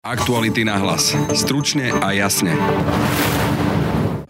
Aktuality na hlas. Stručne a jasne.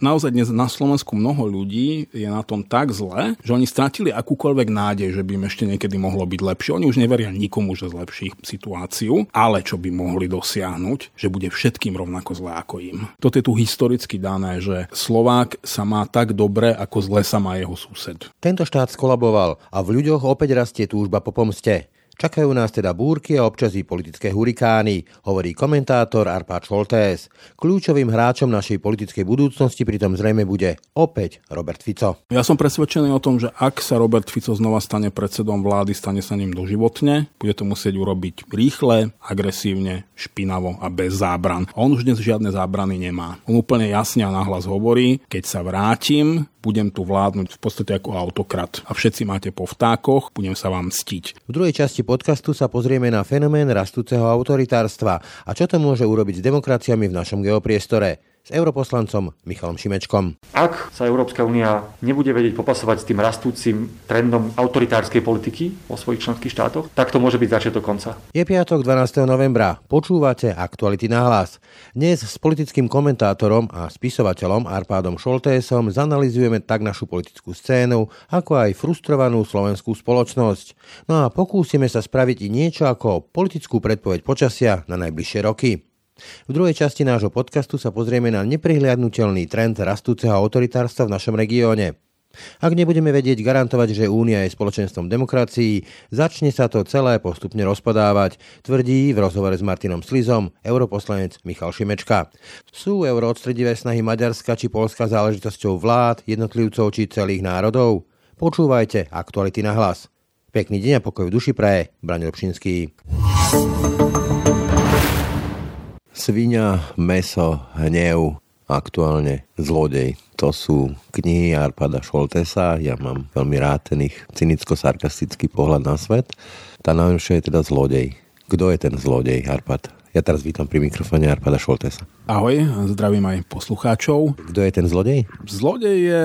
Naozaj dnes na Slovensku mnoho ľudí je na tom tak zle, že oni stratili akúkoľvek nádej, že by im ešte niekedy mohlo byť lepšie. Oni už neveria nikomu, že zlepší ich situáciu, ale čo by mohli dosiahnuť, že bude všetkým rovnako zle ako im. Toto je tu historicky dané, že Slovák sa má tak dobre, ako zle sa má jeho sused. Tento štát skolaboval a v ľuďoch opäť rastie túžba po pomste. Čakajú nás teda búrky a občas i politické hurikány, hovorí komentátor Arpáč Šoltés. Kľúčovým hráčom našej politickej budúcnosti pritom zrejme bude opäť Robert Fico. Ja som presvedčený o tom, že ak sa Robert Fico znova stane predsedom vlády, stane sa ním doživotne, bude to musieť urobiť rýchle, agresívne, špinavo a bez zábran. On už dnes žiadne zábrany nemá. On úplne jasne a nahlas hovorí, keď sa vrátim, budem tu vládnuť v podstate ako autokrat a všetci máte po vtákoch, budem sa vám ctiť. V druhej časti podcastu sa pozrieme na fenomén rastúceho autoritárstva a čo to môže urobiť s demokraciami v našom geopriestore s europoslancom Michalom Šimečkom. Ak sa Európska únia nebude vedieť popasovať s tým rastúcim trendom autoritárskej politiky vo svojich členských štátoch, tak to môže byť začiatok konca. Je piatok 12. novembra. Počúvate Aktuality na hlas. Dnes s politickým komentátorom a spisovateľom Arpádom Šoltésom zanalizujeme tak našu politickú scénu, ako aj frustrovanú slovenskú spoločnosť. No a pokúsime sa spraviť i niečo ako politickú predpoveď počasia na najbližšie roky. V druhej časti nášho podcastu sa pozrieme na neprihliadnutelný trend rastúceho autoritárstva v našom regióne. Ak nebudeme vedieť garantovať, že Únia je spoločenstvom demokracií, začne sa to celé postupne rozpadávať, tvrdí v rozhovore s Martinom Slizom europoslanec Michal Šimečka. Sú euroodstredivé snahy Maďarska či Polska záležitosťou vlád, jednotlivcov či celých národov? Počúvajte aktuality na hlas. Pekný deň a pokoj v duši praje, Braň Robšinský. Svinia, meso, hnev, aktuálne zlodej. To sú knihy Arpada Šoltesa. Ja mám veľmi rád ten ich cynicko-sarkastický pohľad na svet. Tá najlepšia je teda zlodej. Kto je ten zlodej, Arpad? Ja teraz vítam pri mikrofóne Arpada Šoltesa. Ahoj, zdravím aj poslucháčov. Kto je ten zlodej? Zlodej je,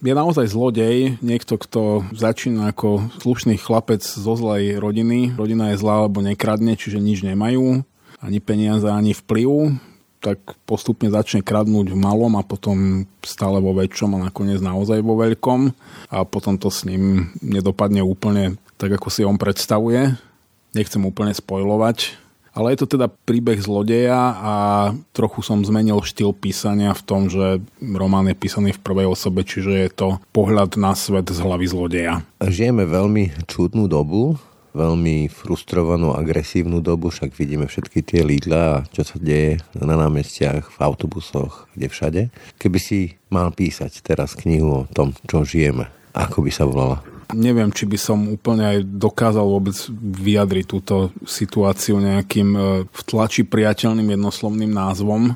je naozaj zlodej. Niekto, kto začína ako slušný chlapec zo zlej rodiny. Rodina je zlá, alebo nekradne, čiže nič nemajú ani peniaze, ani vplyv, tak postupne začne kradnúť v malom a potom stále vo väčšom a nakoniec naozaj vo veľkom a potom to s ním nedopadne úplne tak, ako si on predstavuje. Nechcem úplne spojovať, ale je to teda príbeh zlodeja a trochu som zmenil štýl písania v tom, že román je písaný v prvej osobe, čiže je to pohľad na svet z hlavy zlodeja. Žijeme veľmi čudnú dobu, veľmi frustrovanú, agresívnu dobu, však vidíme všetky tie Lidla a čo sa deje na námestiach, v autobusoch, kde všade. Keby si mal písať teraz knihu o tom, čo žijeme, ako by sa volala? Neviem, či by som úplne aj dokázal vôbec vyjadriť túto situáciu nejakým e, v tlači priateľným jednoslovným názvom.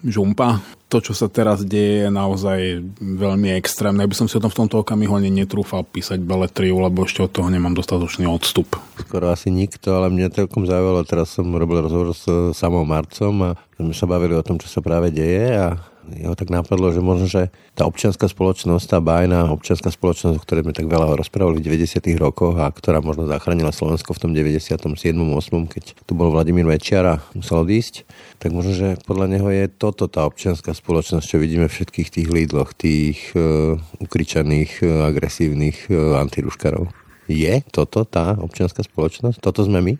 Žumpa to, čo sa teraz deje, je naozaj veľmi extrémne. By som si o tom v tomto okamihu ani netrúfal písať beletriu, lebo ešte od toho nemám dostatočný odstup. Skoro asi nikto, ale mňa celkom zaujalo. Teraz som robil rozhovor s samou Marcom a sme sa bavili o tom, čo sa práve deje a jeho tak napadlo, že možno, že tá občianská spoločnosť, tá bajná občianská spoločnosť, o ktorej sme tak veľa rozprávali v 90. rokoch a ktorá možno zachránila Slovensko v tom 97. 8. keď tu bol Vladimír Večiar a musel odísť, tak možno, že podľa neho je toto tá občianská spoločnosť, čo vidíme v všetkých tých lídloch, tých uh, ukričaných, uh, agresívnych uh, antiruškarov. Je toto tá občianská spoločnosť? Toto sme my?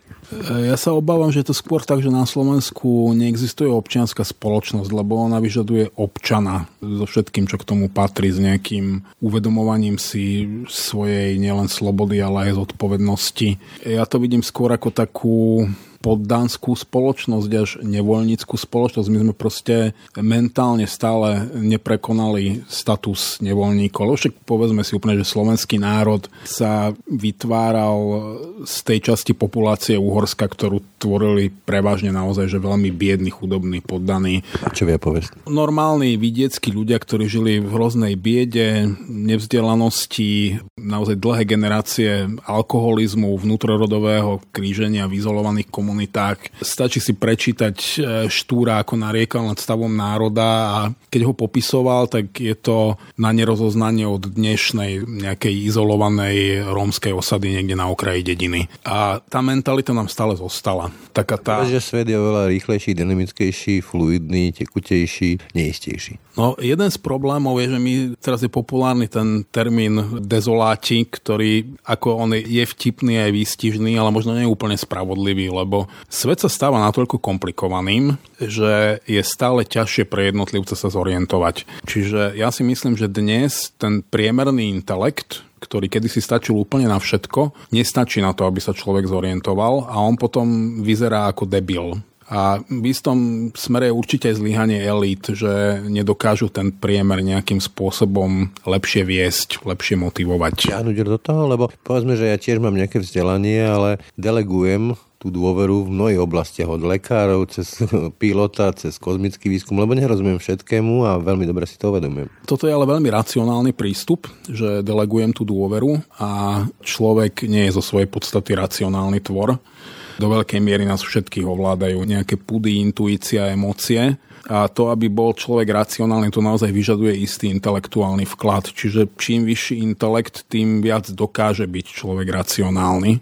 Ja sa obávam, že je to skôr tak, že na Slovensku neexistuje občianská spoločnosť, lebo ona vyžaduje občana so všetkým, čo k tomu patrí, s nejakým uvedomovaním si svojej nielen slobody, ale aj zodpovednosti. Ja to vidím skôr ako takú poddanskú spoločnosť až nevoľníckú spoločnosť. My sme proste mentálne stále neprekonali status nevoľníkov. Lebo však povedzme si úplne, že slovenský národ sa vytváral z tej časti populácie Uhorska, ktorú tvorili prevažne naozaj, že veľmi biední, chudobní, poddaní. A čo vie povedať? Normálni vidieckí ľudia, ktorí žili v hroznej biede, nevzdelanosti, naozaj dlhé generácie alkoholizmu, vnútrorodového kríženia v izolovaných komunitách. Stačí si prečítať e, Štúra, ako nariekal nad stavom národa a keď ho popisoval, tak je to na nerozoznanie od dnešnej nejakej izolovanej rómskej osady niekde na okraji dediny. A tá mentalita nám stále zostala. Taká tá... že svet je oveľa rýchlejší, dynamickejší, fluidný, tekutejší, neistejší. No, jeden z problémov je, že my teraz je populárny ten termín dezoláti, ktorý ako on je vtipný aj výstižný, ale možno nie je úplne spravodlivý, lebo svet sa stáva natoľko komplikovaným, že je stále ťažšie pre jednotlivca sa zorientovať. Čiže ja si myslím, že dnes ten priemerný intelekt, ktorý kedysi stačil úplne na všetko, nestačí na to, aby sa človek zorientoval a on potom vyzerá ako debil. A v istom smere je určite zlyhanie elít, že nedokážu ten priemer nejakým spôsobom lepšie viesť, lepšie motivovať. Ťahnuť do toho, lebo povedzme, že ja tiež mám nejaké vzdelanie, ale delegujem tú dôveru v mnohých oblastiach, od lekárov, cez pilota, cez kozmický výskum, lebo nerozumiem všetkému a veľmi dobre si to uvedomujem. Toto je ale veľmi racionálny prístup, že delegujem tú dôveru a človek nie je zo svojej podstaty racionálny tvor do veľkej miery nás všetkých ovládajú nejaké pudy, intuícia, emócie. A to, aby bol človek racionálny, to naozaj vyžaduje istý intelektuálny vklad. Čiže čím vyšší intelekt, tým viac dokáže byť človek racionálny.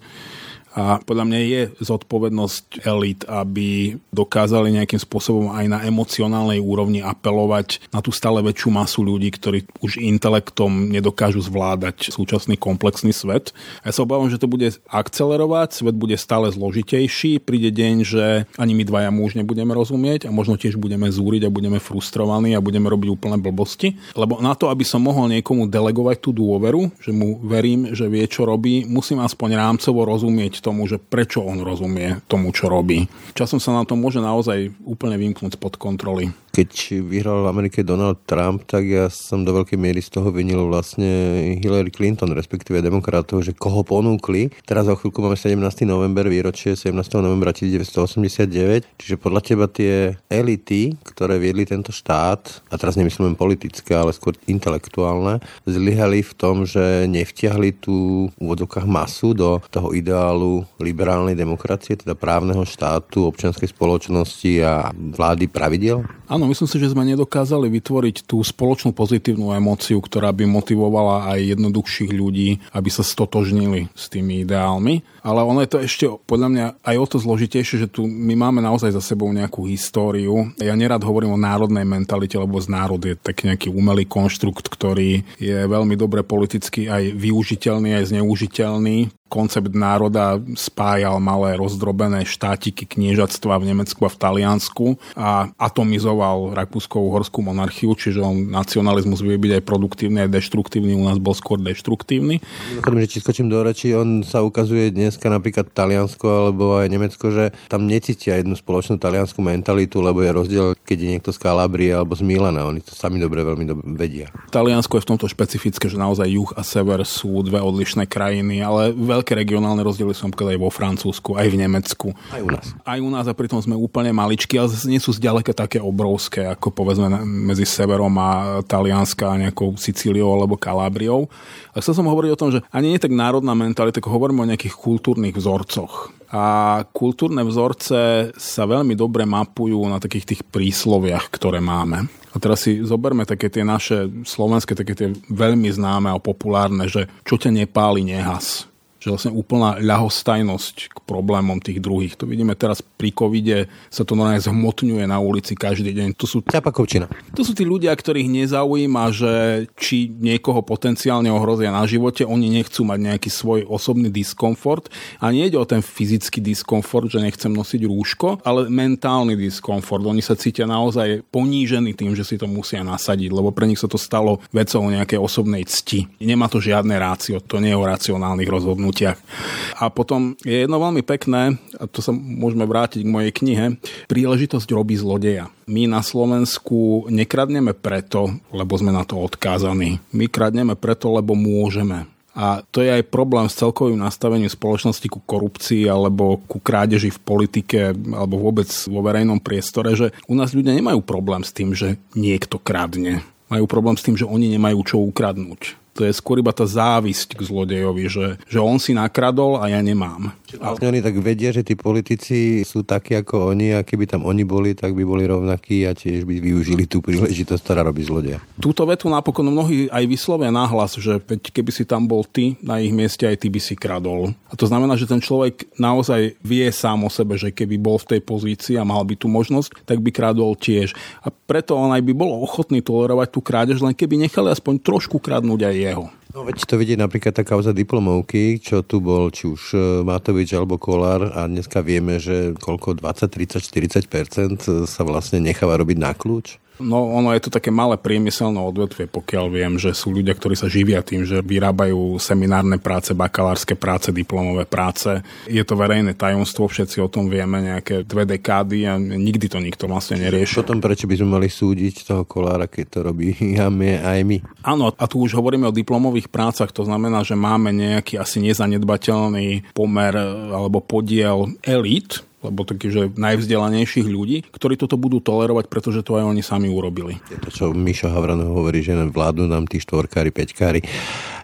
A podľa mňa je zodpovednosť elít, aby dokázali nejakým spôsobom aj na emocionálnej úrovni apelovať na tú stále väčšiu masu ľudí, ktorí už intelektom nedokážu zvládať súčasný komplexný svet. A ja sa obávam, že to bude akcelerovať, svet bude stále zložitejší, príde deň, že ani my dvaja muž nebudeme rozumieť a možno tiež budeme zúriť a budeme frustrovaní a budeme robiť úplné blbosti. Lebo na to, aby som mohol niekomu delegovať tú dôveru, že mu verím, že vie, čo robí, musím aspoň rámcovo rozumieť tomu, že prečo on rozumie tomu, čo robí. Časom sa nám to môže naozaj úplne vymknúť spod kontroly keď vyhral v Amerike Donald Trump, tak ja som do veľkej miery z toho vinil vlastne Hillary Clinton, respektíve demokratov, že koho ponúkli. Teraz o chvíľku máme 17. november, výročie 17. novembra 1989, čiže podľa teba tie elity, ktoré viedli tento štát, a teraz nemyslím len politické, ale skôr intelektuálne, zlyhali v tom, že nevtiahli tú v úvodzovkách masu do toho ideálu liberálnej demokracie, teda právneho štátu, občianskej spoločnosti a vlády pravidel? Áno, myslím si, že sme nedokázali vytvoriť tú spoločnú pozitívnu emóciu, ktorá by motivovala aj jednoduchších ľudí, aby sa stotožnili s tými ideálmi. Ale ono je to ešte podľa mňa aj o to zložitejšie, že tu my máme naozaj za sebou nejakú históriu. Ja nerad hovorím o národnej mentalite, lebo z národ je tak nejaký umelý konštrukt, ktorý je veľmi dobre politicky aj využiteľný, aj zneužiteľný koncept národa spájal malé rozdrobené štátiky kniežatstva v Nemecku a v Taliansku a atomizoval Rakúsko-Uhorskú monarchiu, čiže on nacionalizmus vie byť aj produktívny, aj deštruktívny, u nás bol skôr deštruktívny. Mimochodom, že či skočím do reči, on sa ukazuje dneska napríklad Taliansko alebo aj Nemecko, že tam necítia jednu spoločnú taliansku mentalitu, lebo je rozdiel, keď je niekto z Kalabrie alebo z Milana. Oni to sami dobre veľmi dobre vedia. Taliansko je v tomto špecifické, že naozaj juh a sever sú dve odlišné krajiny, ale veľ veľké regionálne rozdiely som aj vo Francúzsku, aj v Nemecku. Aj u nás. Aj u nás a pritom sme úplne maličky, ale nie sú zďaleka také obrovské, ako povedzme medzi severom a Talianska a nejakou Sicíliou alebo Kalábriou. A chcel som hovoriť o tom, že ani nie tak národná mentalita, ako hovoríme o nejakých kultúrnych vzorcoch. A kultúrne vzorce sa veľmi dobre mapujú na takých tých prísloviach, ktoré máme. A teraz si zoberme také tie naše slovenské, také tie veľmi známe a populárne, že čo ťa nepáli, nehas že vlastne úplná ľahostajnosť k problémom tých druhých. To vidíme teraz pri covide, sa to normálne zhmotňuje na ulici každý deň. To sú, to sú tí ľudia, ktorých nezaujíma, že či niekoho potenciálne ohrozia na živote, oni nechcú mať nejaký svoj osobný diskomfort a nie ide o ten fyzický diskomfort, že nechcem nosiť rúško, ale mentálny diskomfort. Oni sa cítia naozaj ponížení tým, že si to musia nasadiť, lebo pre nich sa to stalo vecou nejakej osobnej cti. Nemá to žiadne rácio, to nie je o racionálnych rozhodnutiach rozhodnutiach. A potom je jedno veľmi pekné, a to sa môžeme vrátiť k mojej knihe, príležitosť robí zlodeja. My na Slovensku nekradneme preto, lebo sme na to odkázaní. My kradneme preto, lebo môžeme. A to je aj problém s celkovým nastavením spoločnosti ku korupcii alebo ku krádeži v politike alebo vôbec vo verejnom priestore, že u nás ľudia nemajú problém s tým, že niekto kradne. Majú problém s tým, že oni nemajú čo ukradnúť. To je skôr iba tá závisť k zlodejovi, že, že on si nakradol a ja nemám. Vlastne oni tak vedia, že tí politici sú takí ako oni a keby tam oni boli, tak by boli rovnakí a tiež by využili tú príležitosť, ktorá robí zlodeja. Túto vetu napokon mnohí aj vyslovia nahlas, že keby si tam bol ty, na ich mieste aj ty by si kradol. A to znamená, že ten človek naozaj vie sám o sebe, že keby bol v tej pozícii a mal by tú možnosť, tak by kradol tiež. A preto on aj by bol ochotný tolerovať tú krádež, len keby nechali aspoň trošku kradnúť aj jeho. No veď to vidie napríklad tá kauza diplomovky, čo tu bol či už e, Matovič alebo Kolár a dneska vieme, že koľko 20, 30, 40% sa vlastne necháva robiť na kľúč. No ono je to také malé priemyselné odvetvie, pokiaľ viem, že sú ľudia, ktorí sa živia tým, že vyrábajú seminárne práce, bakalárske práce, diplomové práce. Je to verejné tajomstvo, všetci o tom vieme nejaké dve dekády a nikdy to nikto vlastne nerieši. Potom prečo by sme mali súdiť toho kolára, keď to robí aj my? Áno, a tu už hovoríme o diplomových prácach, to znamená, že máme nejaký asi nezanedbateľný pomer alebo podiel elít, alebo taký, že najvzdelanejších ľudí, ktorí toto budú tolerovať, pretože to aj oni sami urobili. Je to, čo Mišo Havran hovorí, že vládnu nám tí štvorkári, peťkári.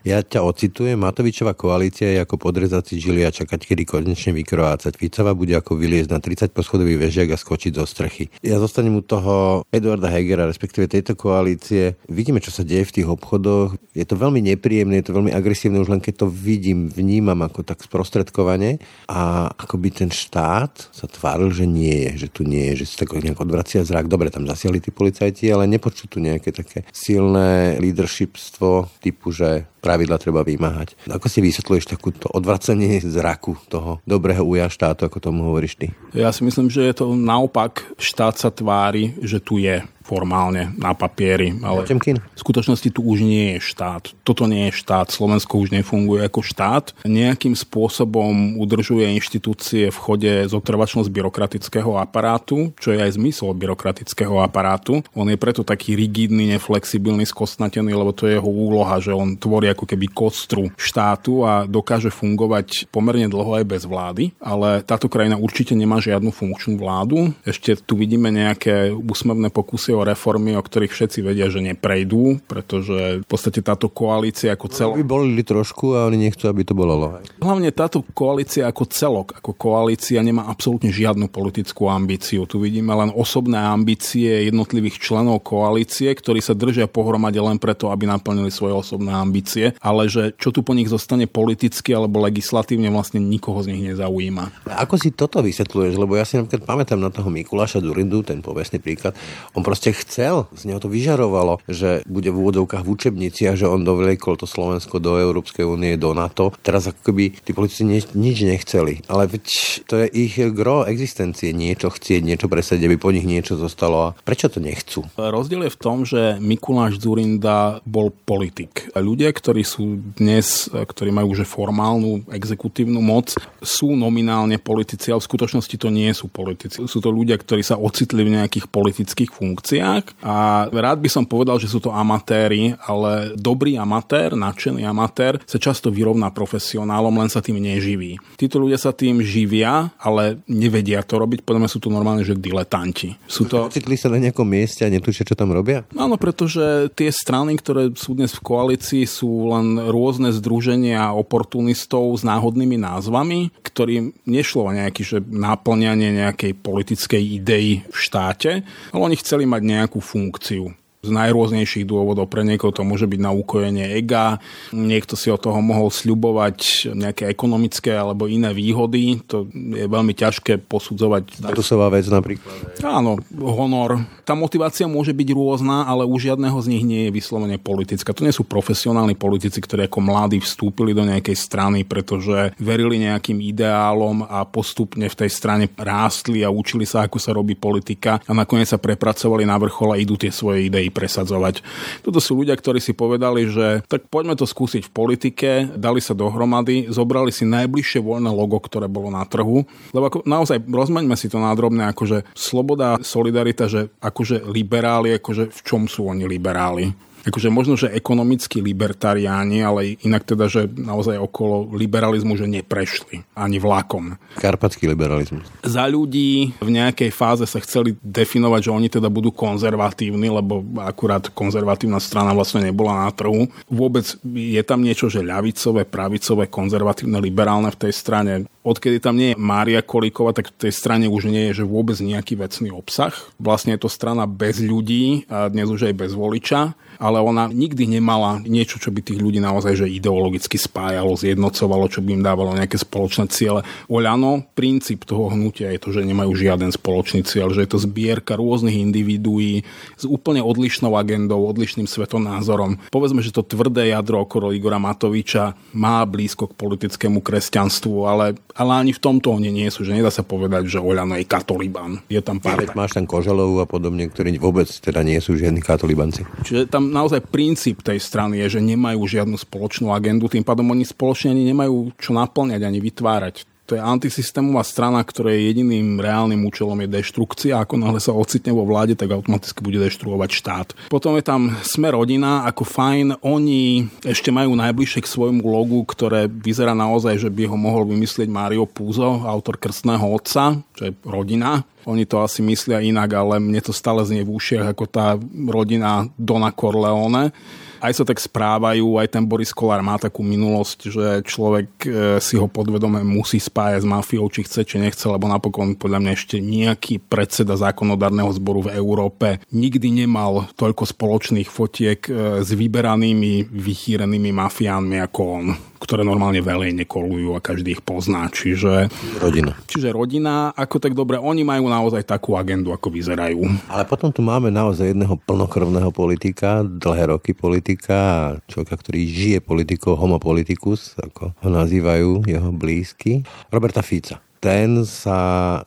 Ja ťa ocitujem, Matovičová koalícia je ako podrezací žili a čakať, kedy konečne vykrovácať. Ficava bude ako vyliezť na 30 poschodový vežiak a skočiť zo strechy. Ja zostanem u toho Eduarda Hegera, respektíve tejto koalície. Vidíme, čo sa deje v tých obchodoch. Je to veľmi nepríjemné, je to veľmi agresívne, už len keď to vidím, vnímam ako tak sprostredkovanie a akoby ten štát sa tváril, že nie je, že tu nie je, že si tak nejak odvracia zrak. Dobre, tam zasiali tí policajti, ale nepočuť tu nejaké také silné leadershipstvo typu, že pravidla treba vymáhať. Ako si vysvetľuješ takúto odvracanie zraku toho dobrého uja štátu, ako tomu hovoríš ty? Ja si myslím, že je to naopak. Štát sa tvári, že tu je formálne na papieri. Ale v skutočnosti tu už nie je štát. Toto nie je štát. Slovensko už nefunguje ako štát. Nejakým spôsobom udržuje inštitúcie v chode zotrvačnosť byrokratického aparátu, čo je aj zmysel byrokratického aparátu. On je preto taký rigidný, neflexibilný, skostnatený, lebo to je jeho úloha, že on tvorí ako keby kostru štátu a dokáže fungovať pomerne dlho aj bez vlády. Ale táto krajina určite nemá žiadnu funkčnú vládu. Ešte tu vidíme nejaké úsmevné pokusy o reformy, o ktorých všetci vedia, že neprejdú, pretože v podstate táto koalícia ako celok... By bolili trošku a oni nechcú, aby to bolo. Hlavne táto koalícia ako celok, ako koalícia nemá absolútne žiadnu politickú ambíciu. Tu vidíme len osobné ambície jednotlivých členov koalície, ktorí sa držia pohromade len preto, aby naplnili svoje osobné ambície, ale že čo tu po nich zostane politicky alebo legislatívne vlastne nikoho z nich nezaujíma. A ako si toto vysvetľuješ? Lebo ja si napríklad pamätám na toho Mikuláša Durindu, ten povestný príklad. On proste proste chcel, z neho to vyžarovalo, že bude v úvodovkách v učebnici a že on dovliekol to Slovensko do Európskej únie, do NATO. Teraz ako keby tí politici nič, nič nechceli. Ale veď to je ich gro existencie, niečo chcieť, niečo presadiť, aby po nich niečo zostalo. A prečo to nechcú? Rozdiel je v tom, že Mikuláš Zurinda bol politik. Ľudia, ktorí sú dnes, ktorí majú už formálnu exekutívnu moc, sú nominálne politici, ale v skutočnosti to nie sú politici. Sú to ľudia, ktorí sa ocitli v nejakých politických funkciách funkciách a rád by som povedal, že sú to amatéri, ale dobrý amatér, nadšený amatér sa často vyrovná profesionálom, len sa tým neživí. Títo ľudia sa tým živia, ale nevedia to robiť, podľa mňa sú to normálne, že diletanti. Sú to... Ocitli sa na nejakom mieste a netušia, čo tam robia? Áno, pretože tie strany, ktoré sú dnes v koalícii, sú len rôzne združenia oportunistov s náhodnými názvami, ktorým nešlo o nejaké že náplňanie nejakej politickej idei v štáte, ale oni chceli mať nejakú funkciu z najrôznejších dôvodov. Pre niekoho to môže byť na ukojenie ega, niekto si od toho mohol sľubovať nejaké ekonomické alebo iné výhody. To je veľmi ťažké posudzovať. Statusová vec napríklad. Áno, honor. Tá motivácia môže byť rôzna, ale u žiadneho z nich nie je vyslovene politická. To nie sú profesionálni politici, ktorí ako mladí vstúpili do nejakej strany, pretože verili nejakým ideálom a postupne v tej strane rástli a učili sa, ako sa robí politika a nakoniec sa prepracovali na vrchol a idú tie svoje idei presadzovať. Toto sú ľudia, ktorí si povedali, že tak poďme to skúsiť v politike, dali sa dohromady, zobrali si najbližšie voľné logo, ktoré bolo na trhu, lebo ako, naozaj rozmeňme si to nádrobne, akože sloboda, solidarita, že akože liberáli, akože v čom sú oni liberáli? Akože možno, že ekonomicky libertariáni, ale inak teda, že naozaj okolo liberalizmu, že neprešli ani vlakom. Karpatský liberalizmus. Za ľudí v nejakej fáze sa chceli definovať, že oni teda budú konzervatívni, lebo akurát konzervatívna strana vlastne nebola na trhu. Vôbec je tam niečo, že ľavicové, pravicové, konzervatívne, liberálne v tej strane. Odkedy tam nie je Mária Kolíková, tak v tej strane už nie je, že vôbec nejaký vecný obsah. Vlastne je to strana bez ľudí a dnes už aj bez voliča ale ona nikdy nemala niečo, čo by tých ľudí naozaj že ideologicky spájalo, zjednocovalo, čo by im dávalo nejaké spoločné ciele. Oľano, princíp toho hnutia je to, že nemajú žiaden spoločný cieľ, že je to zbierka rôznych individuí s úplne odlišnou agendou, odlišným svetonázorom. Povedzme, že to tvrdé jadro okolo Igora Matoviča má blízko k politickému kresťanstvu, ale, ale ani v tomto oni nie sú, že nedá sa povedať, že Oľano je katoliban. Je tam pár... Máš tam Koželovú a podobne, ktorí vôbec teda nie sú žiadni katolibanci. Čiže tam naozaj princíp tej strany je, že nemajú žiadnu spoločnú agendu, tým pádom oni spoločne ani nemajú čo naplňať, ani vytvárať. To je antisystémová strana, ktorej jediným reálnym účelom je deštrukcia. Ako náhle sa ocitne vo vláde, tak automaticky bude deštruovať štát. Potom je tam Sme rodina, ako fajn. Oni ešte majú najbližšie k svojmu logu, ktoré vyzerá naozaj, že by ho mohol vymyslieť Mario Púzo, autor Krstného otca, čo je rodina. Oni to asi myslia inak, ale mne to stále znie v ušiach ako tá rodina Dona Corleone aj sa tak správajú, aj ten Boris Kolár má takú minulosť, že človek e, si ho podvedome musí spájať s mafiou, či chce, či nechce, lebo napokon podľa mňa ešte nejaký predseda zákonodárneho zboru v Európe nikdy nemal toľko spoločných fotiek e, s vyberanými, vychýrenými mafiánmi ako on ktoré normálne veľej nekolujú a každý ich pozná. Čiže rodina. Čiže rodina, ako tak dobre, oni majú naozaj takú agendu, ako vyzerajú. Ale potom tu máme naozaj jedného plnokrvného politika, dlhé roky politika človeka, ktorý žije politikou, homopolitikus, ako ho nazývajú jeho blízky, Roberta Fica ten sa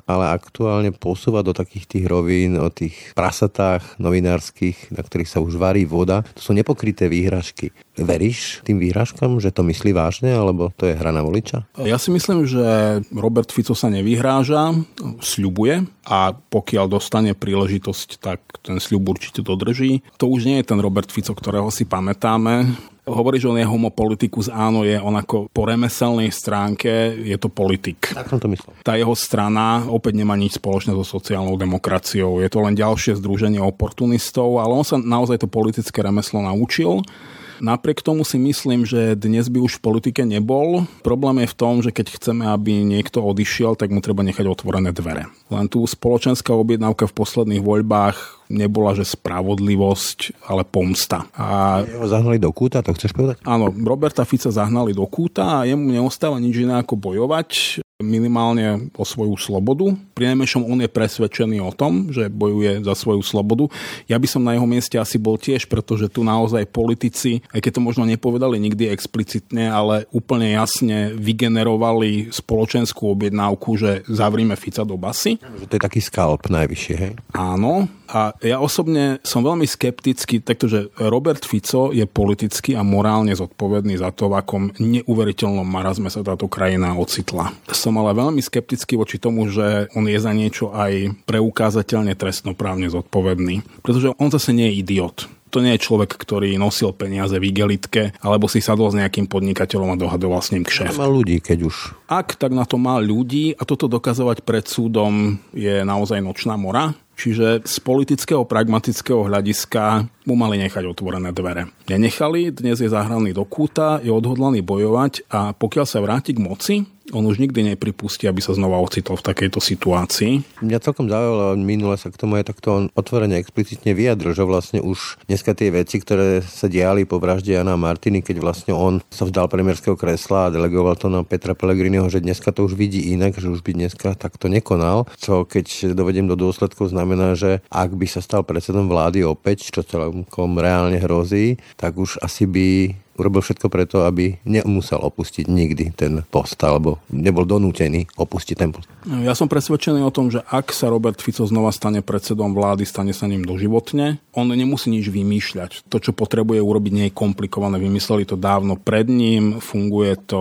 ale aktuálne posúva do takých tých rovín o tých prasatách novinárskych, na ktorých sa už varí voda. To sú nepokryté výhražky. Veríš tým výhražkám, že to myslí vážne, alebo to je hra na voliča? Ja si myslím, že Robert Fico sa nevyhráža, sľubuje a pokiaľ dostane príležitosť, tak ten sľub určite dodrží. To už nie je ten Robert Fico, ktorého si pamätáme hovorí, že on je homopolitikus, áno, je on ako po remeselnej stránke, je to politik. Tak som to myslel. Tá jeho strana opäť nemá nič spoločné so sociálnou demokraciou. Je to len ďalšie združenie oportunistov, ale on sa naozaj to politické remeslo naučil. Napriek tomu si myslím, že dnes by už v politike nebol. Problém je v tom, že keď chceme, aby niekto odišiel, tak mu treba nechať otvorené dvere. Len tu spoločenská objednávka v posledných voľbách nebola, že spravodlivosť, ale pomsta. A ho zahnali do kúta, to chceš povedať? Áno, Roberta Fica zahnali do kúta a jemu neostáva nič iné ako bojovať minimálne o svoju slobodu. Pri najmenšom on je presvedčený o tom, že bojuje za svoju slobodu. Ja by som na jeho mieste asi bol tiež, pretože tu naozaj politici, aj keď to možno nepovedali nikdy explicitne, ale úplne jasne vygenerovali spoločenskú objednávku, že zavrime Fica do basy. To je taký skalp najvyššie, hej? Áno, a ja osobne som veľmi skeptický, takže Robert Fico je politicky a morálne zodpovedný za to, v akom neuveriteľnom marazme sa táto krajina ocitla. Som ale veľmi skeptický voči tomu, že on je za niečo aj preukázateľne trestnoprávne zodpovedný. Pretože on zase nie je idiot. To nie je človek, ktorý nosil peniaze v igelitke, alebo si sadol s nejakým podnikateľom a dohadoval s ním kšeft. Má ľudí, keď už. Ak, tak na to má ľudí a toto dokazovať pred súdom je naozaj nočná mora. Čiže z politického, pragmatického hľadiska mu mali nechať otvorené dvere. Nenechali, dnes je zahraný do kúta, je odhodlaný bojovať a pokiaľ sa vráti k moci, on už nikdy nepripustí, aby sa znova ocitol v takejto situácii. Mňa celkom zaujalo, minule sa k tomu aj takto on otvorene explicitne vyjadril, že vlastne už dneska tie veci, ktoré sa diali po vražde Jana Martiny, keď vlastne on sa vzdal premiérského kresla a delegoval to na Petra Pellegriniho, že dneska to už vidí inak, že už by dneska takto nekonal, čo keď dovedem do dôsledkov znamená, že ak by sa stal predsedom vlády opäť, čo celkom reálne hrozí, tak už asi by urobil všetko preto, aby nemusel opustiť nikdy ten post, alebo nebol donútený opustiť ten post. Ja som presvedčený o tom, že ak sa Robert Fico znova stane predsedom vlády, stane sa ním doživotne, on nemusí nič vymýšľať. To, čo potrebuje urobiť, nie je komplikované. Vymysleli to dávno pred ním, funguje to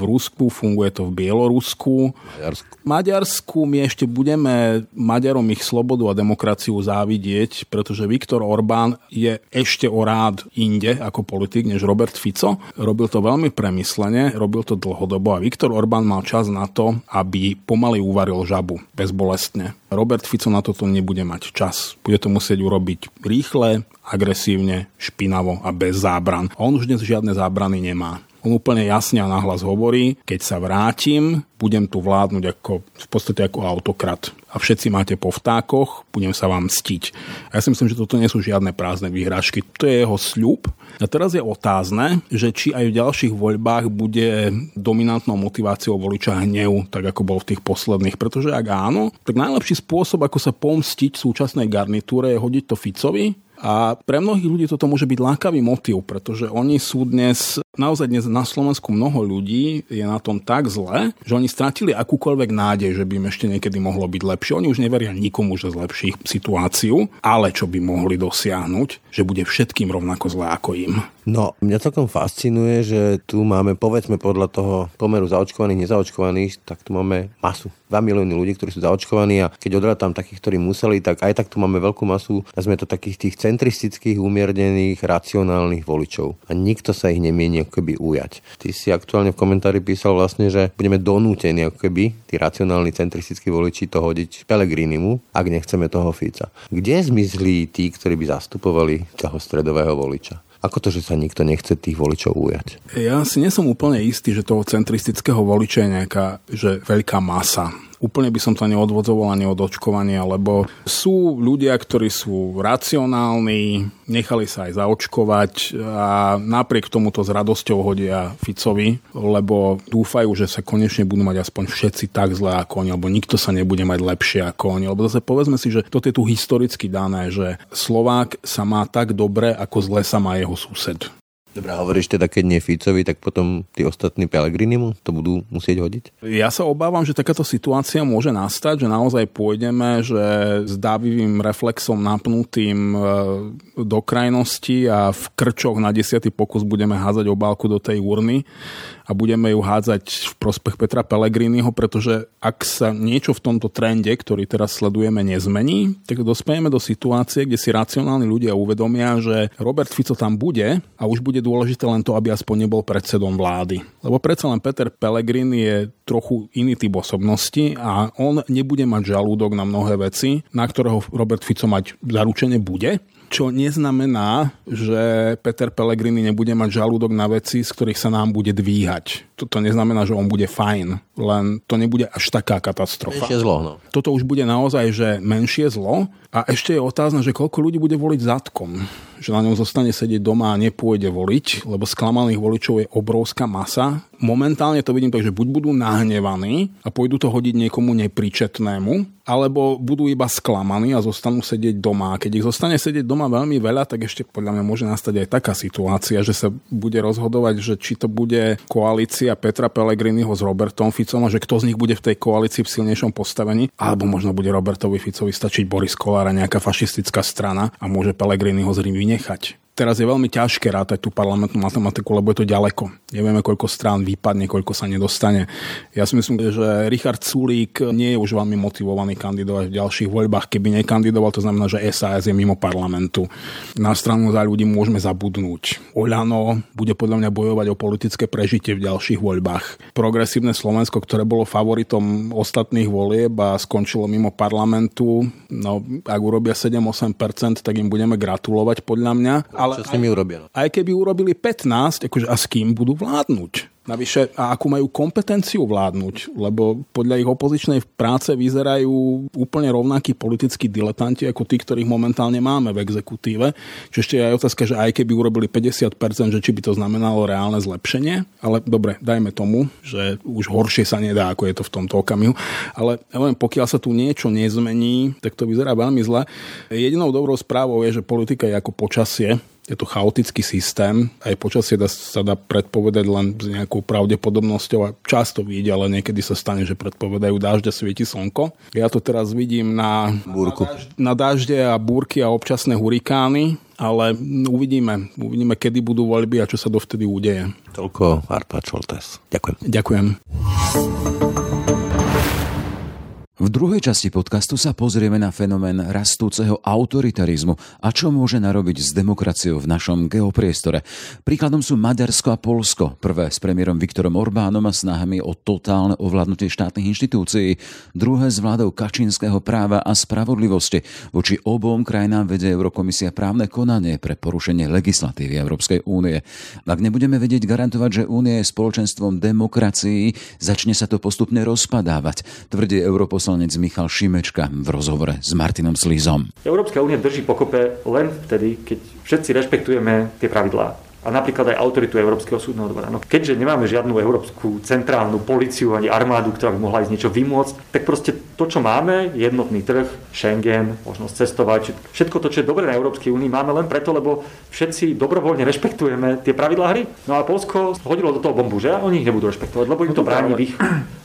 v Rusku, funguje to v Bielorusku. Maďarsku. Maďarsku my ešte budeme Maďarom ich slobodu a demokraciu závidieť, pretože Viktor Orbán je ešte o rád inde ako politik než Robert Fico. Robil to veľmi premyslene, robil to dlhodobo a Viktor Orbán mal čas na to, aby pomaly uvaril žabu bezbolestne. Robert Fico na toto nebude mať čas. Bude to musieť urobiť rýchle, agresívne, špinavo a bez zábran. On už dnes žiadne zábrany nemá. On úplne jasne a nahlas hovorí, keď sa vrátim, budem tu vládnuť ako, v podstate ako autokrat. A všetci máte po vtákoch, budem sa vám mstiť. A ja si myslím, že toto nie sú žiadne prázdne výhražky. To je jeho sľub. A teraz je otázne, že či aj v ďalších voľbách bude dominantnou motiváciou voliča hnev, tak ako bol v tých posledných. Pretože ak áno, tak najlepší spôsob, ako sa pomstiť súčasnej garnitúre je hodiť to Ficovi a pre mnohých ľudí toto môže byť lákavý motiv, pretože oni sú dnes, naozaj dnes na Slovensku mnoho ľudí je na tom tak zle, že oni stratili akúkoľvek nádej, že by im ešte niekedy mohlo byť lepšie. Oni už neveria nikomu, že zlepší situáciu, ale čo by mohli dosiahnuť, že bude všetkým rovnako zle ako im. No, mňa celkom fascinuje, že tu máme, povedzme podľa toho pomeru zaočkovaných, nezaočkovaných, tak tu máme masu. 2 milióny ľudí, ktorí sú zaočkovaní a keď odrátam takých, ktorí museli, tak aj tak tu máme veľkú masu, nazme to takých tých centristických, umiernených, racionálnych voličov. A nikto sa ich nemieni ako keby ujať. Ty si aktuálne v komentári písal vlastne, že budeme donútení ako keby, tí racionálni centristickí voliči to hodiť Pelegrinimu, ak nechceme toho Fica. Kde zmizli tí, ktorí by zastupovali toho stredového voliča? Ako to, že sa nikto nechce tých voličov ujať? Ja si nesom úplne istý, že toho centristického voliča je nejaká že veľká masa úplne by som to neodvodzoval ani od očkovania, lebo sú ľudia, ktorí sú racionálni, nechali sa aj zaočkovať a napriek tomuto s radosťou hodia Ficovi, lebo dúfajú, že sa konečne budú mať aspoň všetci tak zle ako oni, alebo nikto sa nebude mať lepšie ako oni. Lebo zase povedzme si, že toto je tu historicky dané, že Slovák sa má tak dobre, ako zle sa má jeho sused. Dobre, hovoríš teda, keď nie Ficovi, tak potom tí ostatní Pelegrini mu to budú musieť hodiť? Ja sa obávam, že takáto situácia môže nastať, že naozaj pôjdeme, že s dávivým reflexom napnutým e, do krajnosti a v krčoch na desiatý pokus budeme házať obálku do tej urny a budeme ju hádzať v prospech Petra Pellegriniho, pretože ak sa niečo v tomto trende, ktorý teraz sledujeme, nezmení, tak dospejeme do situácie, kde si racionálni ľudia uvedomia, že Robert Fico tam bude a už bude dôležité len to, aby aspoň nebol predsedom vlády. Lebo predsa len Peter Pellegrini je trochu iný typ osobnosti a on nebude mať žalúdok na mnohé veci, na ktorého Robert Fico mať zaručene bude čo neznamená, že Peter Pellegrini nebude mať žalúdok na veci, z ktorých sa nám bude dvíhať. Toto neznamená, že on bude fajn, len to nebude až taká katastrofa. Menšie zlo, no. Toto už bude naozaj, že menšie zlo a ešte je otázne, že koľko ľudí bude voliť zadkom. Že na ňom zostane sedieť doma a nepôjde voliť, lebo sklamaných voličov je obrovská masa. Momentálne to vidím tak, že buď budú nahnevaní a pôjdu to hodiť niekomu nepričetnému, alebo budú iba sklamaní a zostanú sedieť doma. A keď ich zostane sedieť doma veľmi veľa, tak ešte podľa mňa môže nastať aj taká situácia, že sa bude rozhodovať, že či to bude koalícia Petra Pellegriniho s Robertom Ficom a že kto z nich bude v tej koalícii v silnejšom postavení, alebo možno bude Robertovi Ficovi stačiť Boris Kolár a nejaká fašistická strana a môže Pellegriniho z Rím vynechať teraz je veľmi ťažké rátať tú parlamentnú matematiku, lebo je to ďaleko. Nevieme, koľko strán vypadne, koľko sa nedostane. Ja si myslím, že Richard Sulík nie je už veľmi motivovaný kandidovať v ďalších voľbách. Keby nekandidoval, to znamená, že SAS je mimo parlamentu. Na stranu za ľudí môžeme zabudnúť. Oľano bude podľa mňa bojovať o politické prežitie v ďalších voľbách. Progresívne Slovensko, ktoré bolo favoritom ostatných volieb a skončilo mimo parlamentu, no ak urobia 7-8%, tak im budeme gratulovať podľa mňa ale čo s nimi urobia? Aj keby urobili 15, akože a s kým budú vládnuť? Navyše, a akú majú kompetenciu vládnuť, lebo podľa ich opozičnej práce vyzerajú úplne rovnakí politickí diletanti ako tí, ktorých momentálne máme v exekutíve. Čiže ešte je aj otázka, že aj keby urobili 50%, že či by to znamenalo reálne zlepšenie. Ale dobre, dajme tomu, že už horšie sa nedá, ako je to v tomto okamihu. Ale ja len, pokiaľ sa tu niečo nezmení, tak to vyzerá veľmi zle. Jedinou dobrou správou je, že politika je ako počasie je to chaotický systém, aj počasie sa dá predpovedať len s nejakou pravdepodobnosťou a často vidieť, ale niekedy sa stane, že predpovedajú dážde, svieti slnko. Ja to teraz vidím na, Búrku. na dážde a búrky a občasné hurikány, ale uvidíme. Uvidíme, kedy budú voľby a čo sa dovtedy udeje. Toľko Arpa Čoltes. Ďakujem. Ďakujem. V druhej časti podcastu sa pozrieme na fenomén rastúceho autoritarizmu a čo môže narobiť s demokraciou v našom geopriestore. Príkladom sú Maďarsko a Polsko. Prvé s premiérom Viktorom Orbánom a snahami o totálne ovládnutie štátnych inštitúcií. Druhé s vládou kačínskeho práva a spravodlivosti. Voči obom krajinám vedie Eurokomisia právne konanie pre porušenie legislatívy Európskej únie. Ak nebudeme vedieť garantovať, že únie je spoločenstvom demokracií, začne sa to postupne rozpadávať, tvrdí Europos poslanec Michal Šimečka v rozhovore s Martinom Slízom. Európska únia drží pokope len vtedy, keď všetci rešpektujeme tie pravidlá a napríklad aj autoritu Európskeho súdneho dvora. No, keďže nemáme žiadnu európsku centrálnu policiu ani armádu, ktorá by mohla ísť niečo vymôcť, tak proste to, čo máme, jednotný trh, Schengen, možnosť cestovať, všetko to, čo je dobré na Európskej únii, máme len preto, lebo všetci dobrovoľne rešpektujeme tie pravidlá hry. No a Polsko hodilo do toho bombu, že oni ich nebudú rešpektovať, lebo im to bráni v ich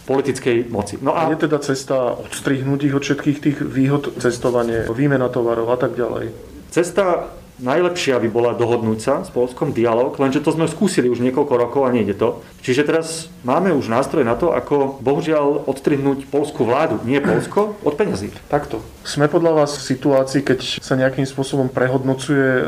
politickej moci. No a... Je teda cesta odstrihnúť ich od všetkých tých výhod cestovanie, výmena tovarov a tak ďalej. Cesta najlepšia by bola dohodnúť sa s Polskom dialog, lenže to sme skúsili už niekoľko rokov a nejde to. Čiže teraz máme už nástroj na to, ako bohužiaľ odstrihnúť polskú vládu, nie Polsko, od peňazí. Takto. Sme podľa vás v situácii, keď sa nejakým spôsobom prehodnocuje e,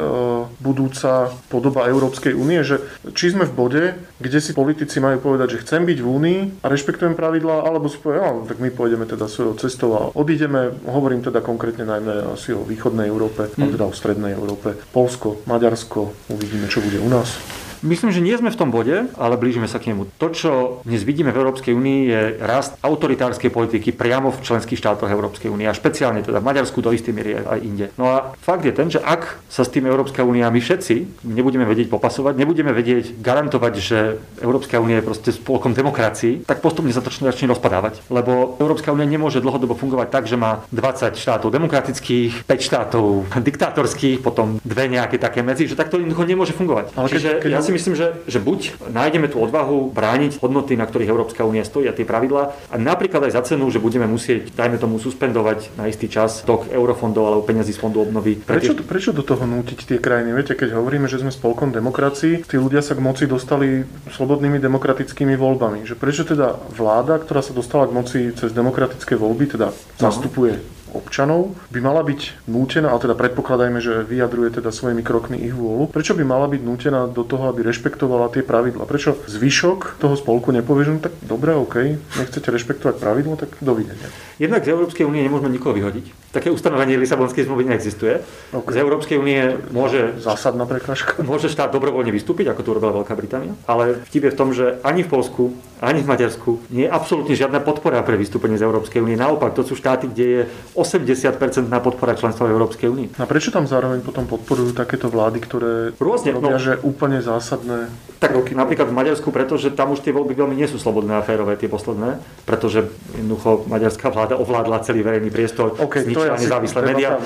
budúca podoba Európskej únie, že či sme v bode, kde si politici majú povedať, že chcem byť v únii a rešpektujem pravidlá, alebo si povedať, no, tak my pôjdeme teda svojou cestou a odídeme, hovorím teda konkrétne najmä asi o východnej Európe, hmm. teda o strednej Európe Polsko, Maďarsko, uvidíme, čo bude u nás. Myslím, že nie sme v tom bode, ale blížime sa k nemu. To, čo dnes vidíme v Európskej únii, je rast autoritárskej politiky priamo v členských štátoch Európskej únie a špeciálne teda v Maďarsku do istej miery aj inde. No a fakt je ten, že ak sa s tým Európska únia my všetci nebudeme vedieť popasovať, nebudeme vedieť garantovať, že Európska únia je proste spolkom demokracií, tak postupne sa to začne rozpadávať. Lebo Európska únia nemôže dlhodobo fungovať tak, že má 20 štátov demokratických, 5 štátov diktátorských, potom dve nejaké také medzi, že takto jednoducho nemôže fungovať. Ale Čiže keď, keď... ja si si myslím, že, že buď nájdeme tú odvahu brániť hodnoty, na ktorých Európska únia stojí a tie pravidlá a napríklad aj za cenu, že budeme musieť, dajme tomu, suspendovať na istý čas tok eurofondov alebo peniazy z fondu obnovy. Prečo, tie... prečo do toho nútiť tie krajiny? Viete, keď hovoríme, že sme spolkom demokracií, tí ľudia sa k moci dostali slobodnými demokratickými voľbami. Že prečo teda vláda, ktorá sa dostala k moci cez demokratické voľby, teda zastupuje občanov by mala byť nútená, ale teda predpokladajme, že vyjadruje teda svojimi krokmi ich vôľu, prečo by mala byť nútená do toho, aby rešpektovala tie pravidla? Prečo zvyšok toho spolku nepovie, že no tak dobre, OK, nechcete rešpektovať pravidla, tak dovidenia. Jednak z Európskej únie nemôžeme nikoho vyhodiť. Také ustanovenie Lisabonskej zmluvy neexistuje. Okay. Z Európskej únie môže... Zásadná prekážka. Môže štát dobrovoľne vystúpiť, ako to urobila Veľká Británia. Ale vtip je v tom, že ani v Polsku, ani v Maďarsku nie je absolútne žiadna podpora pre vystúpenie z Európskej únie. Naopak, to sú štáty, kde je 80% na podpora členstva v Európskej únii. A prečo tam zároveň potom podporujú takéto vlády, ktoré Rôzne, robia, no, že úplne zásadné tak roky? Napríklad v Maďarsku, pretože tam už tie voľby veľmi nie sú slobodné a férové, tie posledné, pretože jednoducho maďarská vláda ovládla celý verejný priestor, okay, zničila nezávislé médiá,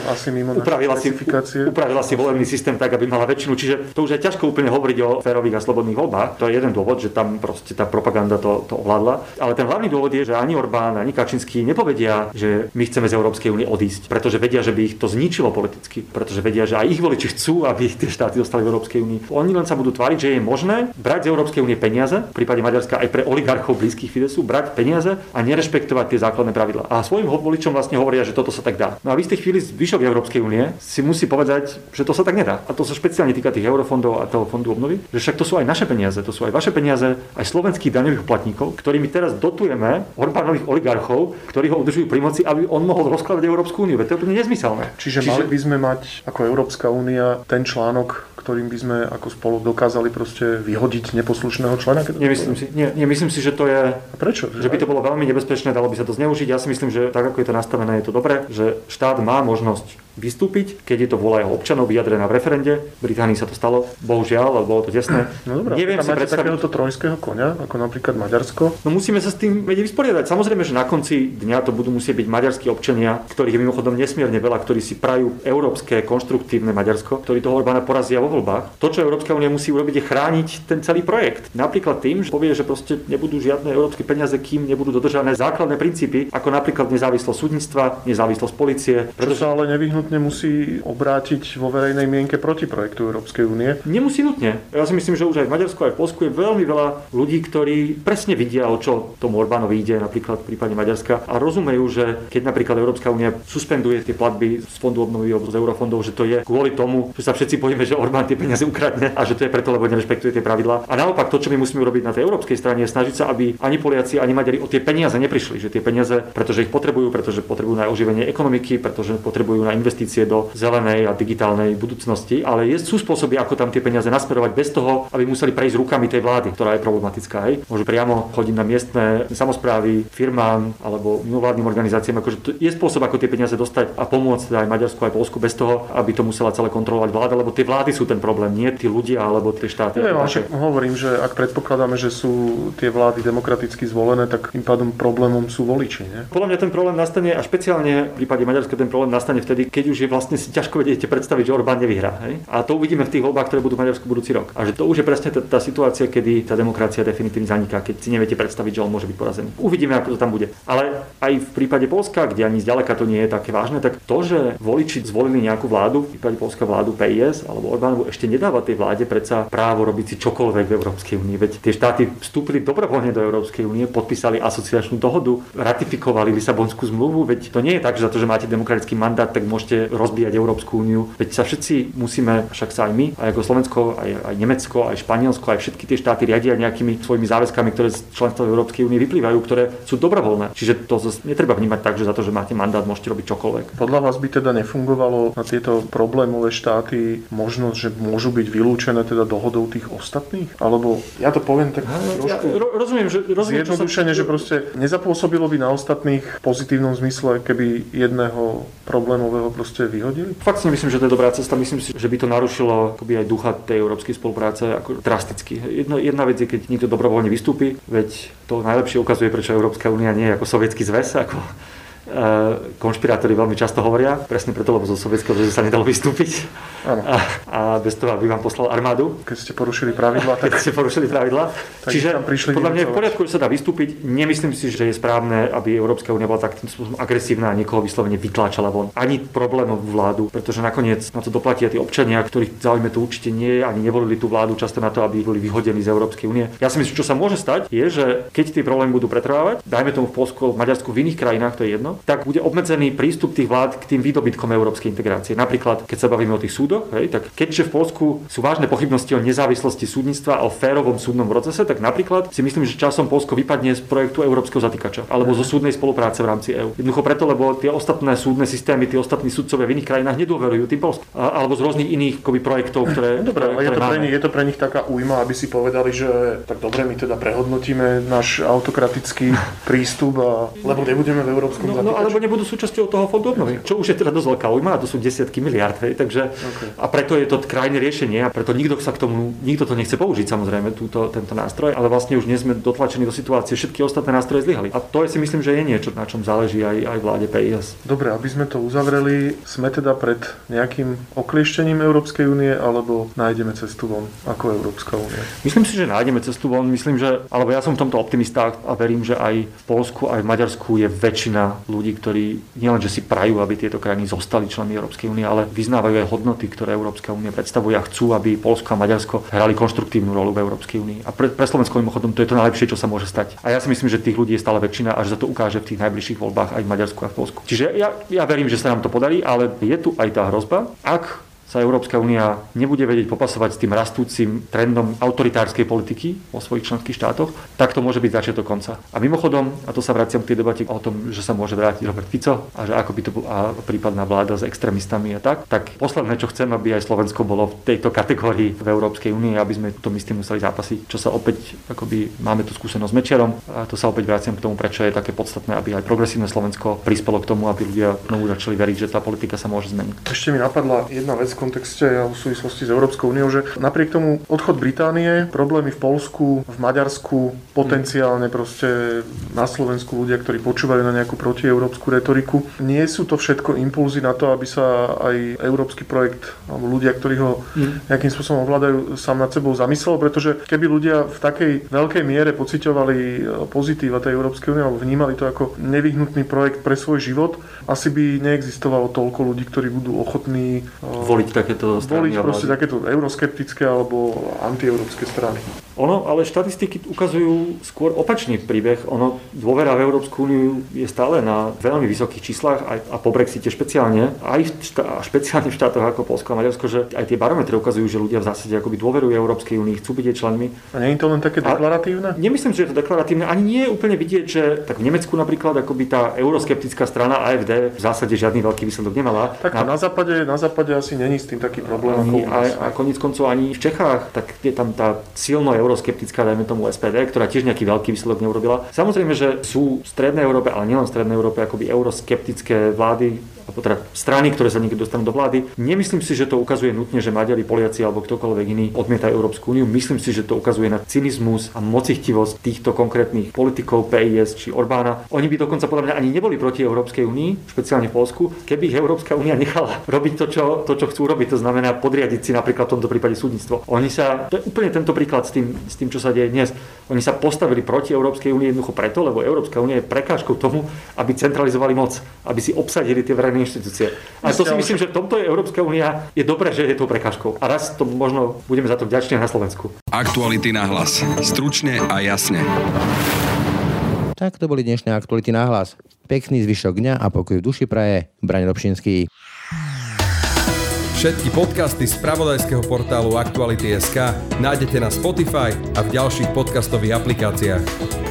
upravila si, upravila si volebný systém tak, aby mala väčšinu. Čiže to už je ťažko úplne hovoriť o férových a slobodných voľbách. To je jeden dôvod, že tam proste tá propaganda to, to ovládla. Ale ten hlavný dôvod je, že ani Orbán, ani Kačinský nepovedia, že my chceme z Európskej únie odísť, pretože vedia, že by ich to zničilo politicky, pretože vedia, že aj ich voliči chcú, aby tie štáty dostali v Európskej únii. Oni len sa budú tváriť, že je možné brať z Európskej únie peniaze, v prípade Maďarska aj pre oligarchov blízkych Fidesu, brať peniaze a nerešpektovať tie základné pravidlá. A svojim voličom vlastne hovoria, že toto sa tak dá. No a v istej chvíli zvyšok Európskej únie si musí povedať, že to sa tak nedá. A to sa špeciálne týka tých eurofondov a toho fondu obnovy, že však to sú aj naše peniaze, to sú aj vaše peniaze, aj slovenských daňových platníkov, ktorými teraz dotujeme Orbánových oligarchov, ktorí ho udržujú pri moci, aby on mohol rozkladať Európsku úniu. To je úplne nezmyselné. Čiže, Čiže mali by sme mať ako Európska únia ten článok, ktorým by sme ako spolu dokázali proste vyhodiť neposlušného člena? Keď nemyslím, si, nie, nemyslím si, že to je... A prečo? Že by to bolo veľmi nebezpečné, dalo by sa to zneužiť. Ja si myslím, že tak, ako je to nastavené, je to dobré, že štát má možnosť vystúpiť, keď je to vola jeho občanov vyjadrená v referende. V Británii sa to stalo, bohužiaľ, ale bolo to tesné. No dobré, Neviem si predstaviť... takéhoto trojského konia, ako napríklad Maďarsko? No musíme sa s tým vedieť vysporiadať. Samozrejme, že na konci dňa to budú musieť byť maďarskí občania, ktorých je mimochodom nesmierne veľa, ktorí si prajú európske konštruktívne Maďarsko, ktorí toho Orbána porazia vo voľbách. To, čo Európska únia musí urobiť, je chrániť ten celý projekt. Napríklad tým, že povie, že proste nebudú žiadne európske peniaze, kým nebudú dodržané základné princípy, ako napríklad nezávislosť súdnictva, nezávislosť policie. Pretože... Čo sa ale nevyhnutne musí obrátiť vo verejnej mienke proti projektu Európskej únie. Nemusí nutne. Ja si myslím, že už aj v Maďarsku, aj v Polsku je veľmi veľa ľudí, ktorí presne vidia, o čo tomu Orbánovi ide, napríklad v prípade Maďarska, a rozumejú, že keď napríklad Európska únia suspenduje tie platby z fondu obnovy alebo z eurofondov, že to je kvôli tomu, že sa všetci bojíme, že Orbán tie peniaze ukradne a že to je preto, lebo nerešpektuje tie pravidlá. A naopak to, čo my musíme robiť na tej európskej strane, je snažiť sa, aby ani Poliaci, ani Maďari o tie peniaze neprišli, že tie peniaze, pretože ich potrebujú, pretože potrebujú na oživenie ekonomiky, pretože potrebujú na investície do zelenej a digitálnej budúcnosti, ale je, sú spôsoby, ako tam tie peniaze nasmerovať bez toho, aby museli prejsť rukami tej vlády, ktorá je problematická. Hej. Môžu priamo chodiť na miestne samozprávy, firmám alebo mimovládnym organizáciám. Akože to je spôsob, ako tie peniaze dostať a pomôcť aj Maďarsku, aj Polsku bez toho, aby to musela celé kontrolovať vláda, lebo tie vlády sú ten problém, nie tí ľudia alebo tie štáty. Ja, však hovorím, že ak predpokladáme, že sú tie vlády demokraticky zvolené, tak tým pádom problémom sú voliči. Nie? Podľa mňa ten problém nastane a špeciálne v prípade Maďarska ten problém nastane vtedy, keď už je vlastne si ťažko vedieť predstaviť, že Orbán nevyhrá. Hej? A to uvidíme v tých voľbách, ktoré budú v Maďarsku budúci rok. A že to už je presne tá, tá situácia, kedy tá demokracia definitívne zaniká, keď si neviete predstaviť, že on môže byť porazený. Uvidíme, ako to tam bude. Ale aj v prípade Polska, kde ani zďaleka to nie je také vážne, tak to, že voliči zvolili nejakú vládu, v prípade Polska vládu PIS alebo Orbánovu, ešte nedáva tej vláde predsa právo robiť si čokoľvek v Európskej únii. Veď tie štáty vstúpili dobrovoľne do Európskej únie, podpísali asociačnú dohodu, ratifikovali Lisabonskú zmluvu, veď to nie je tak, že za to, že máte demokratický mandát, tak môžete rozbíjať Európsku úniu. Veď sa všetci musíme, však sa aj my, aj ako Slovensko, aj, aj Nemecko, aj Španielsko, aj všetky tie štáty riadia nejakými svojimi záväzkami, ktoré z členstva Európskej únie vyplývajú, ktoré sú dobrovoľné. Čiže to netreba vnímať tak, že za to, že máte mandát, môžete robiť čokoľvek. Podľa vás by teda nefungovalo na tieto problémové štáty možnosť, že môžu byť vylúčené teda dohodou tých ostatných? Alebo ja to poviem tak trošku ja, rozumiem, že, rozumiem, zjednodušene, sa... že proste nezapôsobilo by na ostatných v pozitívnom zmysle, keby jedného problémového proste vyhodili? Fakt si myslím, že to je dobrá cesta. Myslím si, že by to narušilo akoby aj ducha tej európskej spolupráce ako drasticky. Jedna, jedna vec je, keď niekto dobrovoľne vystúpi, veď to najlepšie ukazuje, prečo Európska únia nie je ako sovietský zväz, ako E, konšpirátori veľmi často hovoria, presne preto, lebo zo sovietského zväzu sa nedalo vystúpiť. A, a bez toho, aby vám poslal armádu. Keď ste porušili pravidla. Tak... Keď ste porušili pravidla. Čiže podľa mňa je v poriadku, že sa dá vystúpiť. Nemyslím si, že je správne, aby Európska únia bola takým spôsobom agresívna a niekoho vyslovene vytláčala von. Ani problémovú vládu, pretože nakoniec na to doplatia tí občania, ktorých záujme to určite nie, ani nevolili tú vládu často na to, aby boli vyhodení z Európskej únie. Ja si myslím, čo sa môže stať, je, že keď tie problémy budú pretrvávať, dajme tomu v Polsku, v Maďarsku, v iných krajinách, to je jedno, tak bude obmedzený prístup tých vlád k tým výdobytkom európskej integrácie. Napríklad, keď sa bavíme o tých súdoch, hej, tak keďže v Polsku sú vážne pochybnosti o nezávislosti súdnictva a o férovom súdnom procese, tak napríklad si myslím, že časom Polsko vypadne z projektu európskeho zatýkača alebo zo súdnej spolupráce v rámci EÚ. Jednoducho preto, lebo tie ostatné súdne systémy, tie ostatní sudcovia v iných krajinách nedôverujú tým Polsku. Alebo z rôznych iných koby, projektov, ktoré. No, dobre, ale je, to pre nich, je to pre nich taká újma, aby si povedali, že tak dobre, my teda prehodnotíme náš autokratický prístup, a, lebo nebudeme v európskom no, no, alebo nebudú súčasťou toho fondu obnovy, čo už je teda dosť veľká újma, a to sú desiatky miliard, hej, takže okay. a preto je to krajné riešenie a preto nikto sa k tomu, nikto to nechce použiť samozrejme, túto, tento nástroj, ale vlastne už nie sme dotlačení do situácie, všetky ostatné nástroje zlyhali. A to je si myslím, že je niečo, na čom záleží aj, aj vláde PIS. Dobre, aby sme to uzavreli, sme teda pred nejakým oklieštením Európskej únie alebo nájdeme cestu von ako Európska únia? Myslím si, že nájdeme cestu von, myslím, že, alebo ja som v tomto optimista a verím, že aj v Polsku, aj v Maďarsku je väčšina ľudí, ktorí nielen, že si prajú, aby tieto krajiny zostali členmi Európskej únie, ale vyznávajú aj hodnoty, ktoré Európska únia predstavuje a chcú, aby Polsko a Maďarsko hrali konštruktívnu rolu v Európskej únii. A pre, pre Slovensko mimochodom to je to najlepšie, čo sa môže stať. A ja si myslím, že tých ľudí je stále väčšina a že sa to ukáže v tých najbližších voľbách aj v Maďarsku a v Polsku. Čiže ja, ja verím, že sa nám to podarí, ale je tu aj tá hrozba, ak sa Európska únia nebude vedieť popasovať s tým rastúcim trendom autoritárskej politiky vo svojich členských štátoch, tak to môže byť začiatok konca. A mimochodom, a to sa vraciam k tej debate o tom, že sa môže vrátiť Robert Fico a že ako by to bola prípadná vláda s extrémistami a tak, tak posledné, čo chcem, aby aj Slovensko bolo v tejto kategórii v Európskej únii, aby sme to my s tým museli zápasiť, čo sa opäť, akoby máme tu skúsenosť s Mečerom a to sa opäť vraciam k tomu, prečo je také podstatné, aby aj progresívne Slovensko prispelo k tomu, aby ľudia znovu začali veriť, že tá politika sa môže zmeniť. Ešte mi napadla jedna vec, kontexte a v súvislosti s Európskou úniou, že napriek tomu odchod Británie, problémy v Polsku, v Maďarsku, potenciálne proste na Slovensku ľudia, ktorí počúvajú na nejakú protieurópsku retoriku, nie sú to všetko impulzy na to, aby sa aj európsky projekt alebo ľudia, ktorí ho mm. nejakým spôsobom ovládajú, sám nad sebou zamyslel, pretože keby ľudia v takej veľkej miere pociťovali pozitíva tej Európskej únie alebo vnímali to ako nevyhnutný projekt pre svoj život, asi by neexistovalo toľko ľudí, ktorí budú ochotní voliť takéto strany. Voliť proste takéto euroskeptické alebo antieurópske strany. Ono, ale štatistiky ukazujú skôr opačný príbeh. Ono, dôvera v Európsku úniu je stále na veľmi vysokých číslach aj, a po Brexite špeciálne, aj v štá, špeciálne v štátoch ako Polsko a Maďarsko, že aj tie barometre ukazujú, že ľudia v zásade akoby dôverujú Európskej únii, chcú byť jej členmi. A nie je to len také deklaratívne? A nemyslím, že je to deklaratívne. Ani nie je úplne vidieť, že tak v Nemecku napríklad akoby tá euroskeptická strana AFD v zásade žiadny veľký výsledok nemala. Tak na, na, západe, na západe asi není s tým taký problém. Ani, ako a, a koniec koncov ani v Čechách, tak je tam tá silno euroskeptická, dajme tomu SPD, ktorá tiež nejaký veľký výsledok neurobila. Samozrejme, že sú v Strednej Európe, ale nielen v Strednej Európe, akoby euroskeptické vlády, teda strany, ktoré sa niekedy dostanú do vlády. Nemyslím si, že to ukazuje nutne, že Maďari, Poliaci alebo ktokoľvek iný odmietajú Európsku úniu. Myslím si, že to ukazuje na cynizmus a mocichtivosť týchto konkrétnych politikov PIS či Orbána. Oni by dokonca podľa mňa ani neboli proti Európskej únii, špeciálne v Polsku, keby ich Európska únia nechala robiť to čo, to, čo chcú robiť. To znamená podriadiť si napríklad v tomto prípade súdnictvo. Oni sa, to je úplne tento príklad s tým, s tým čo sa deje dnes. Oni sa postavili proti Európskej únie jednoducho preto, lebo Európska únia je prekážkou tomu, aby centralizovali moc, aby si obsadili tie verejné inštitúcie. A to si myslím, že v tomto je Európska únia je dobré, že je tou prekážkou. A raz to možno budeme za to vďační na Slovensku. Aktuality na hlas. Stručne a jasne. Tak to boli dnešné aktuality na hlas. Pekný zvyšok dňa a pokoj v duši praje. Braň Robšinský. Všetky podcasty z pravodajského portálu Aktuality.sk nájdete na Spotify a v ďalších podcastových aplikáciách.